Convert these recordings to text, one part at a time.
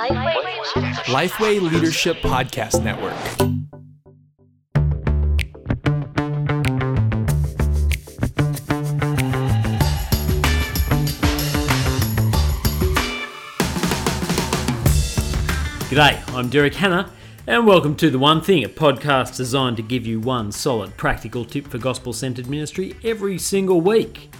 Lifeway Leadership Podcast Network. G'day, I'm Derek Hanna, and welcome to The One Thing, a podcast designed to give you one solid practical tip for gospel centered ministry every single week.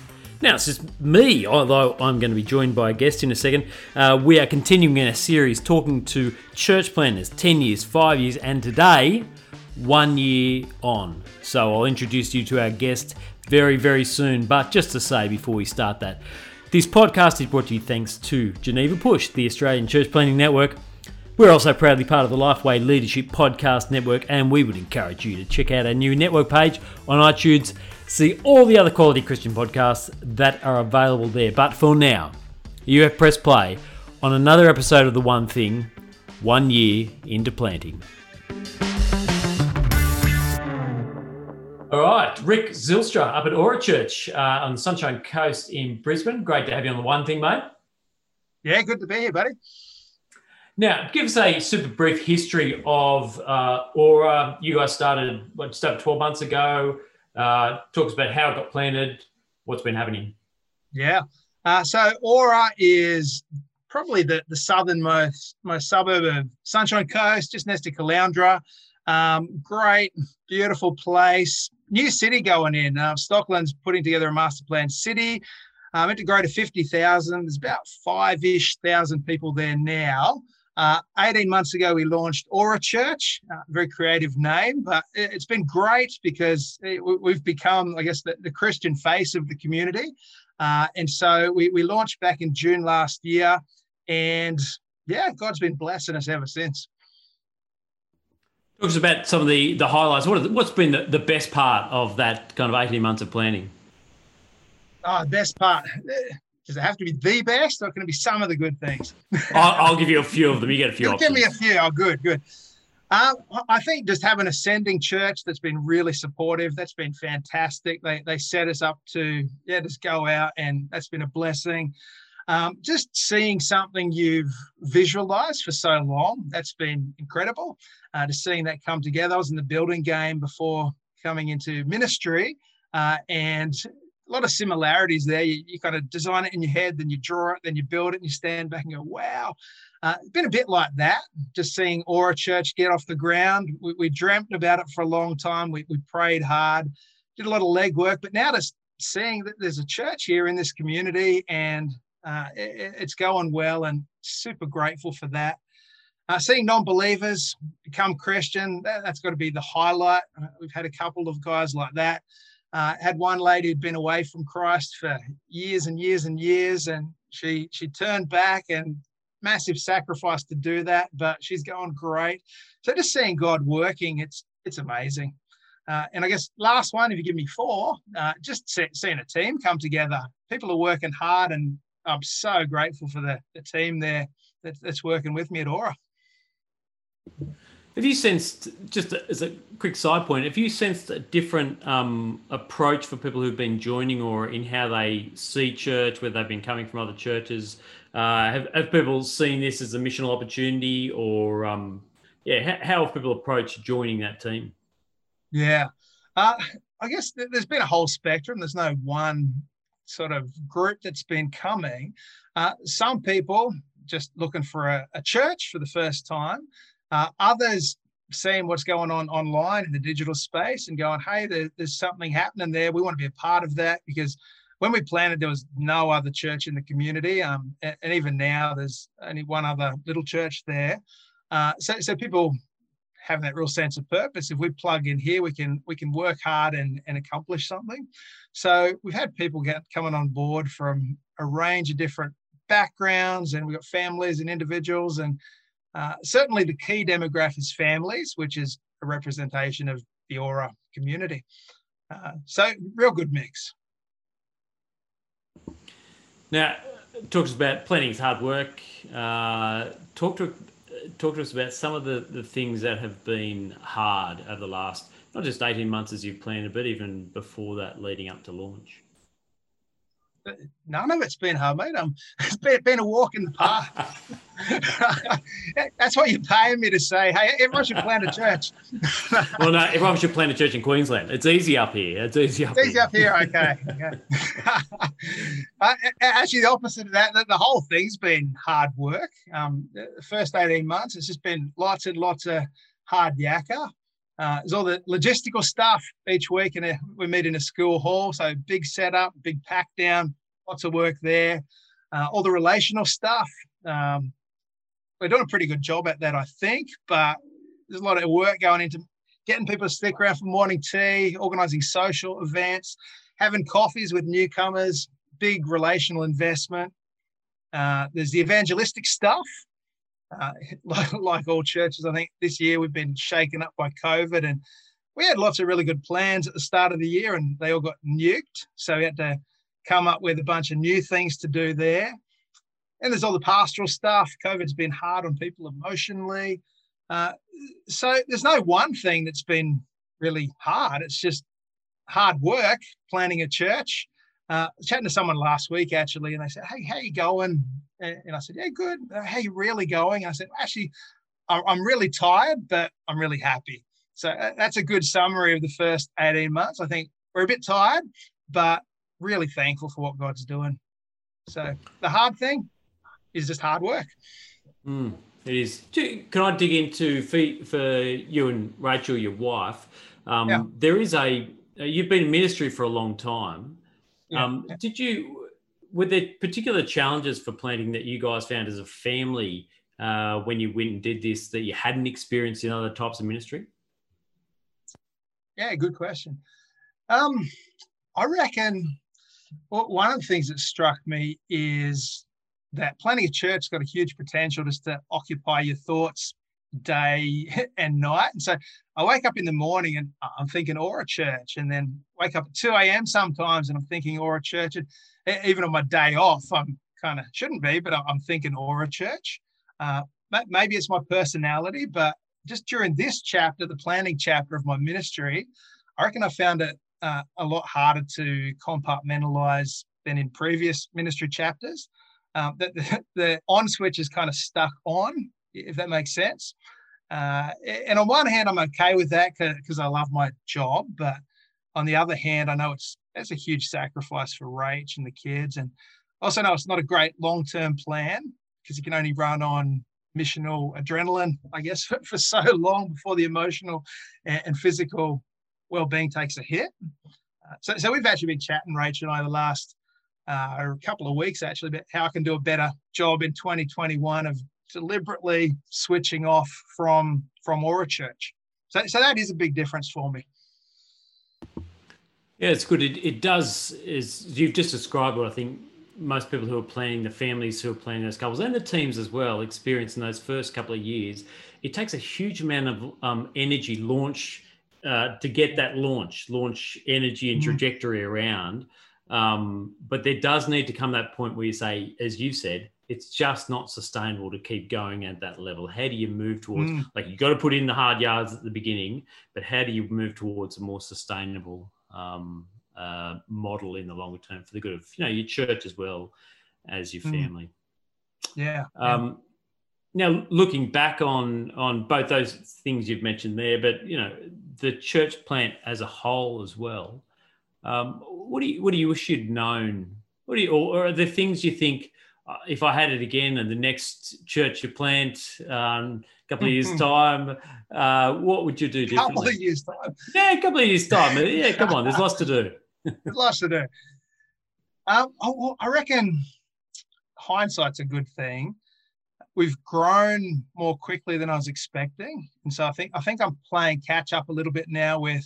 Now, it's just me, although I'm going to be joined by a guest in a second. Uh, we are continuing in a series talking to church planners 10 years, 5 years, and today, one year on. So I'll introduce you to our guest very, very soon. But just to say before we start that, this podcast is brought to you thanks to Geneva Push, the Australian Church Planting Network. We're also proudly part of the Lifeway Leadership Podcast Network, and we would encourage you to check out our new network page on iTunes. See all the other quality Christian podcasts that are available there. But for now, you have pressed play on another episode of The One Thing, one year into planting. All right, Rick Zylstra up at Aura Church uh, on the Sunshine Coast in Brisbane. Great to have you on The One Thing, mate. Yeah, good to be here, buddy. Now, give us a super brief history of uh, Aura. You guys started what, just over 12 months ago. Uh, talk us about how it got planted, what's been happening. Yeah. Uh, so Aura is probably the, the southernmost most suburb of Sunshine Coast, just next to Caloundra. Um, great, beautiful place. New city going in. Uh, Stockland's putting together a master plan city. Uh, meant to grow to 50,000. There's about five ish thousand people there now. Uh, 18 months ago, we launched Aura Church, uh, very creative name, but it, has been great because it, we've become, I guess, the, the, Christian face of the community. Uh, and so we, we launched back in June last year. And yeah, God's been blessing us ever since. Talk us about some of the, the highlights. What the, what's been the, the best part of that kind of 18 months of planning? Oh, best part does it have to be the best, or can it be some of the good things? I'll, I'll, give you a few of them. You get a few. Give me a few. Oh, good, good. Um, I think just having a sending church that's been really supportive, that's been fantastic. They, they set us up to, yeah, just go out, and that's been a blessing. Um, just seeing something you've visualized for so long, that's been incredible. Uh, just seeing that come together. I was in the building game before coming into ministry, uh, and a lot of similarities there. You, you, kind of design it in your head, then you draw it, then you build it, and you stand back and go, wow. Uh, it's been a bit like that, just seeing Aura Church get off the ground. We, we dreamt about it for a long time. We, we prayed hard, did a lot of legwork, but now just seeing that there's a church here in this community and uh, it, it's going well and super grateful for that. Uh, seeing non-believers become Christian, that, has got to be the highlight. Uh, we've had a couple of guys like that. Uh, had one lady who'd been away from Christ for years and years and years, and she she turned back and massive sacrifice to do that, but she's going great. So just seeing God working, it's it's amazing. Uh, and I guess last one, if you give me four, uh, just see, seeing a team come together. People are working hard, and I'm so grateful for the, the team there that, that's working with me at Aura. Have you sensed, just as a quick side point, have you sensed a different um, approach for people who've been joining or in how they see church, whether they've been coming from other churches? Uh, have, have people seen this as a missional opportunity or, um, yeah, how, how, have people approached joining that team? Yeah, uh, I guess there's been a whole spectrum. There's no one sort of group that's been coming. Uh, some people just looking for a, a church for the first time. Uh, others seeing what's going on online in the digital space and going, hey, there, there's something happening there. We want to be a part of that because when we planted, there was no other church in the community. Um, and, and even now, there's only one other little church there. Uh, so, so people have that real sense of purpose. If we plug in here, we can we can work hard and, and accomplish something. So we've had people get coming on board from a range of different backgrounds, and we've got families and individuals, and uh, certainly, the key demographic is families, which is a representation of the Aura community. Uh, so, real good mix. Now, talk to us about planning is hard work. Uh, talk to talk to us about some of the, the things that have been hard over the last not just 18 months as you've planned, but even before that leading up to launch. None of it's been hard, mate. Um, it's been, been a walk in the park. That's what you're paying me to say. Hey, everyone should plant a church. well, no, everyone should plant a church in Queensland. It's easy up here. It's easy up it's easy here. up here. Okay. okay. uh, actually, the opposite of that, the whole thing's been hard work. Um, the first 18 months, it's just been lots and lots of hard yakka. Uh, there's all the logistical stuff each week, and we meet in a school hall. So big setup, big pack down, lots of work there. Uh, all the relational stuff. Um, we're doing a pretty good job at that, I think, but there's a lot of work going into getting people to stick around for morning tea, organizing social events, having coffees with newcomers, big relational investment. Uh, there's the evangelistic stuff. Uh, like, like all churches, I think this year we've been shaken up by COVID and we had lots of really good plans at the start of the year and they all got nuked. So we had to come up with a bunch of new things to do there. And there's all the pastoral stuff. COVID's been hard on people emotionally. Uh, so there's no one thing that's been really hard. It's just hard work planning a church. Uh, chatting to someone last week actually, and they said, "Hey, how you going?" And I said, "Yeah, good. How you really going?" I said, "Actually, I'm really tired, but I'm really happy." So uh, that's a good summary of the first 18 months. I think we're a bit tired, but really thankful for what God's doing. So the hard thing is just hard work. Mm, it is. Can I dig into for, for you and Rachel, your wife? Um, yeah. There is a you've been in ministry for a long time. Yeah, um. Did you were there particular challenges for planting that you guys found as a family uh, when you went and did this that you hadn't experienced in other types of ministry? Yeah, good question. Um, I reckon one of the things that struck me is that planting a church got a huge potential just to occupy your thoughts day and night. And so I wake up in the morning and I'm thinking Aura Church, and then wake up at 2 a.m. sometimes and I'm thinking Aura Church. And even on my day off, I'm kind of shouldn't be, but I'm thinking Aura Church. Uh, maybe it's my personality, but just during this chapter, the planning chapter of my ministry, I reckon I found it uh, a lot harder to compartmentalize than in previous ministry chapters. Um, that the, the, on switch is kind of stuck on, if that makes sense. Uh, and on one hand, I'm okay with that because I love my job, but on the other hand, I know it's that's a huge sacrifice for Rach and the kids, and also know it's not a great long-term plan because you can only run on missional adrenaline, I guess, for, for so long before the emotional and, and physical well-being takes a hit. Uh, so, so we've actually been chatting, Rachel and I, the last uh, couple of weeks actually about how I can do a better job in 2021 of deliberately switching off from from Aura Church. So, so that is a big difference for me. Yeah, it's good. It, it does, is you've just described what I think most people who are planning, the families who are planning those couples and the teams as well, experience in those first couple of years. It takes a huge amount of um, energy launch uh, to get that launch, launch energy and mm-hmm. trajectory mm-hmm. around. Um, but there does need to come that point where you say, as you said, it's just not sustainable to keep going at that level. How do you move towards, mm. like, you got to put in the hard yards at the beginning, but how do you move towards a more sustainable um, uh, model in the longer term for the good of, you know, your church as well as your mm. family? Yeah. Um, now, looking back on on both those things you've mentioned there, but you know, the church plant as a whole as well. Um, what do you what do you wish you'd known? What do you or, are there things you think if I had it again and the next church you plant um, a couple of years time, uh, what would you do differently? Couple of years time. Yeah, a couple of years time. Yeah, come on, there's lots to do. lots to do. Um, I, I reckon hindsight's a good thing we've grown more quickly than I was expecting. And so I think I think I'm playing catch up a little bit now with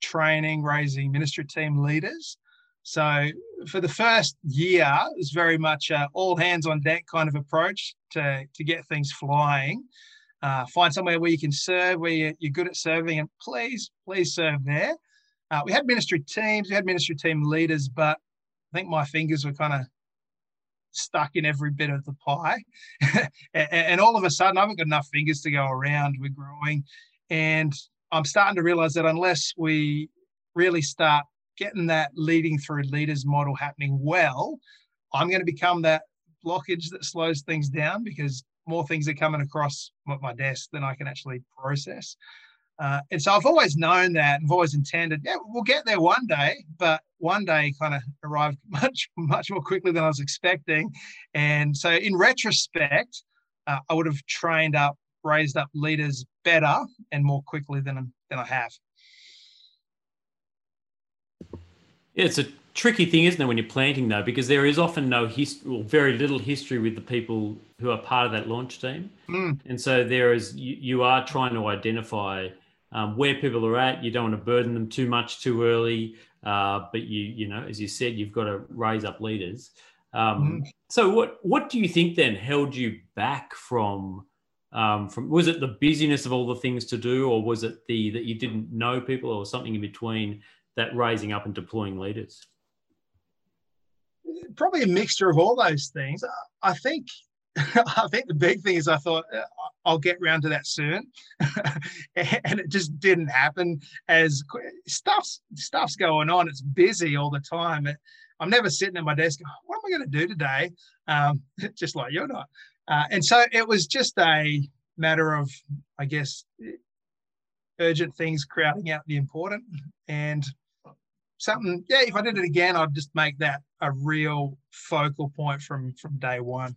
training, raising ministry team leaders. So for the first year, it was very much all hands on deck kind of approach to, to get things flying. Uh, find somewhere where you can serve, where you're, you're good at serving, and please, please serve there. Uh, we had ministry teams, we had ministry team leaders, but I think my fingers were kind of stuck in every bit of the pie. and, and, all of a sudden, I haven't got enough fingers to go around. We're growing. And I'm starting to realize that unless we really start getting that leading through leaders model happening well, I'm going to become that blockage that slows things down because more things are coming across my desk than I can actually process. Uh, and so I've always known that, I've always intended, yeah, we'll get there one day, but one day kind of arrived much, much more quickly than I was expecting. And so, in retrospect, uh, I would have trained up, raised up leaders better and more quickly than than I have. Yeah, it's a tricky thing, isn't it, when you're planting though, because there is often no history, or very little history with the people who are part of that launch team, mm. and so there is you, you are trying to identify um, where people are at. You don't want to burden them too much too early, uh, but you you know, as you said, you've got to raise up leaders. Um, mm. So what what do you think then held you back from? Um, from was it the busyness of all the things to do, or was it the that you didn't know people, or something in between that raising up and deploying leaders? Probably a mixture of all those things. I think I think the big thing is I thought uh, I'll get around to that soon, and it just didn't happen. As stuff's stuff's going on, it's busy all the time. I'm never sitting at my desk. What am I going to do today? Um, just like you're not. Uh, and so it was just a matter of, I guess, urgent things crowding out the important, and something. Yeah, if I did it again, I'd just make that a real focal point from from day one.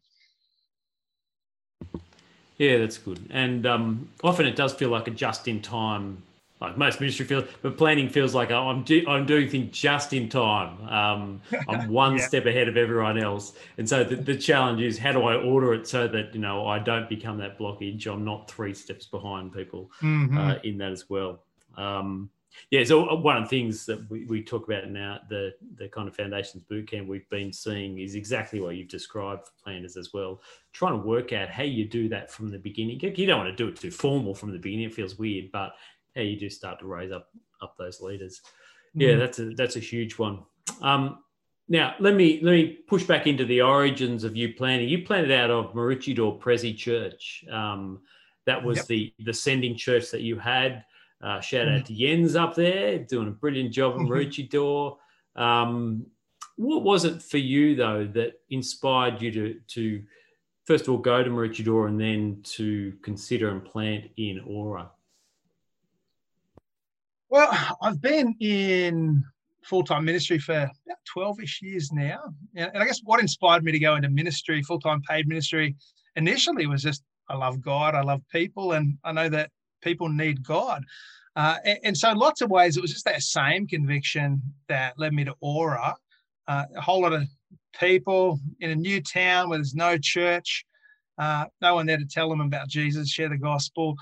Yeah, that's good. And um, often it does feel like a just in time, like most ministry feels, but planning feels like oh, I'm do, I'm doing things just in time. Um, I'm one yeah. step ahead of everyone else. And so the, the challenge is how do I order it so that you know I don't become that blockage. I'm not three steps behind people mm-hmm. uh, in that as well. Um, yeah, so uh, one of the things that we, we talk about now, the the kind of foundations bootcamp we've been seeing is exactly what you've described for planners as well. Trying to work out how you do that from the beginning. You don't want to do it too formal from the beginning; it feels weird. But how you do start to raise up up those leaders. Yeah, mm. that's a that's a huge one. Um, now let me let me push back into the origins of you planning. You planted out of Maroochydore Prezi Church. Um, that was yep. the the sending church that you had. Uh, shout out mm. to Jens up there, doing a brilliant job in Maroochydore. Um, what was it for you though that inspired you to to first of all go to Maroochydore and then to consider and plant in Aura? Well, I've been in full time ministry for about 12 ish years now. And I guess what inspired me to go into ministry, full time paid ministry, initially was just I love God, I love people, and I know that people need God. Uh, and, and, so, in lots of ways, it was just that same conviction that led me to Aura. Uh, a whole lot of people in a new town where there's no church, uh, no one there to tell them about Jesus, share the gospel.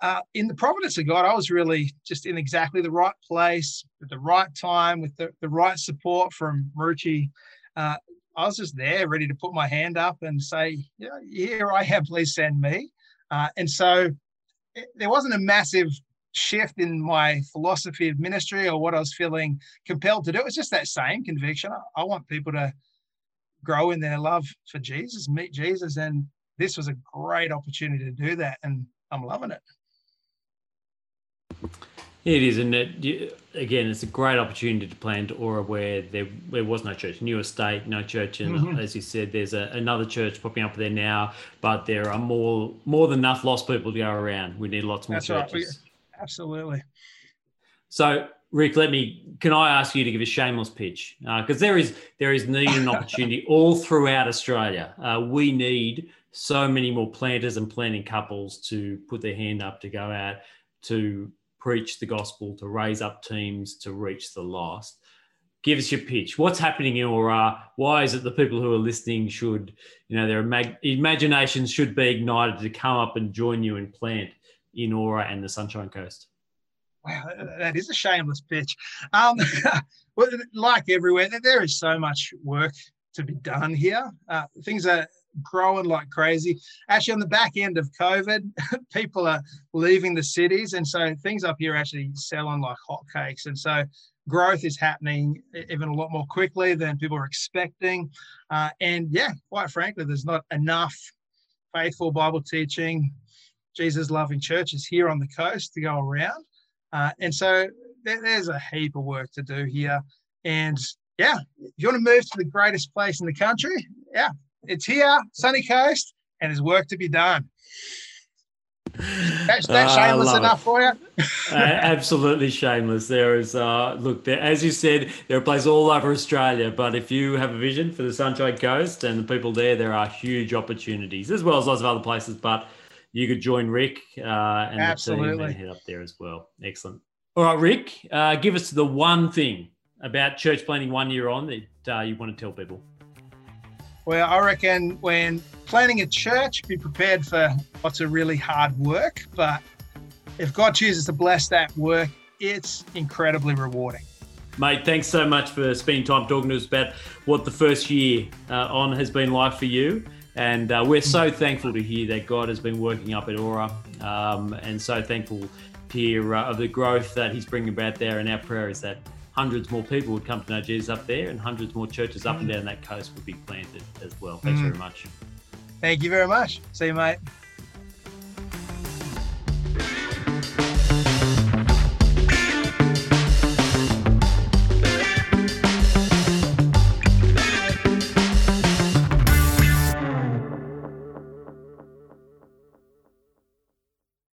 Uh, in the providence of God, I was really just in exactly the right place at the right time with the, the right support from Maroochy. Uh, I was just there ready to put my hand up and say, yeah, here I am, please send me. Uh, and so it, there wasn't a massive shift in my philosophy of ministry or what I was feeling compelled to do. It was just that same conviction. I, I want people to grow in their love for Jesus, meet Jesus. And this was a great opportunity to do that. And I'm loving it. It is, and it, again, it's a great opportunity to plan to Aura where there there was no church, new estate, no church, and mm-hmm. as you said, there's a, another church popping up there now, but there are more more than enough lost people to go around. We need lots more That's churches. Right. Absolutely. So, Rick, let me. Can I ask you to give a shameless pitch? Because uh, there is there is need and opportunity all throughout Australia. Uh, we need so many more planters and planting couples to put their hand up to go out to preach the gospel, to raise up teams, to reach the lost. Give us your pitch. What's happening in Aura? Why is it the people who are listening should, you know, their imag- imaginations should be ignited to come up and join you and plant in Aura and the Sunshine Coast? Wow, that is a shameless pitch. Um, like everywhere, there is so much work to be done here. Uh, things are growing like crazy. Actually, on the back end of COVID, people are leaving the cities, and so things up here actually selling like hotcakes. And so growth is happening even a lot more quickly than people are expecting. Uh, and yeah, quite frankly, there's not enough faithful Bible teaching, Jesus loving churches here on the coast to go around. Uh, and so there, there's a heap of work to do here. And yeah, if you want to move to the greatest place in the country, yeah, it's here, sunny coast, and there's work to be done. That's that uh, shameless enough it. for you? uh, absolutely shameless. There is, uh, look, there, as you said, there are places all over Australia, but if you have a vision for the Sunshine Coast and the people there, there are huge opportunities as well as lots of other places. But you could join Rick uh, and absolutely. the team and head up there as well. Excellent. All right, Rick, uh, give us the one thing about church planting one year on that uh, you want to tell people. Well, I reckon when planning a church, be prepared for lots of really hard work. But if God chooses to bless that work, it's incredibly rewarding. Mate, thanks so much for spending time talking to us about what the first year uh, on has been like for you. And uh, we're so thankful to hear that God has been working up at Aura um, and so thankful to hear uh, of the growth that He's bringing about there. And our prayer is that hundreds more people would come to know Jesus up there, and hundreds more churches up and mm. down that coast would be planted as well. Thanks mm. very much. Thank you very much. See you, mate.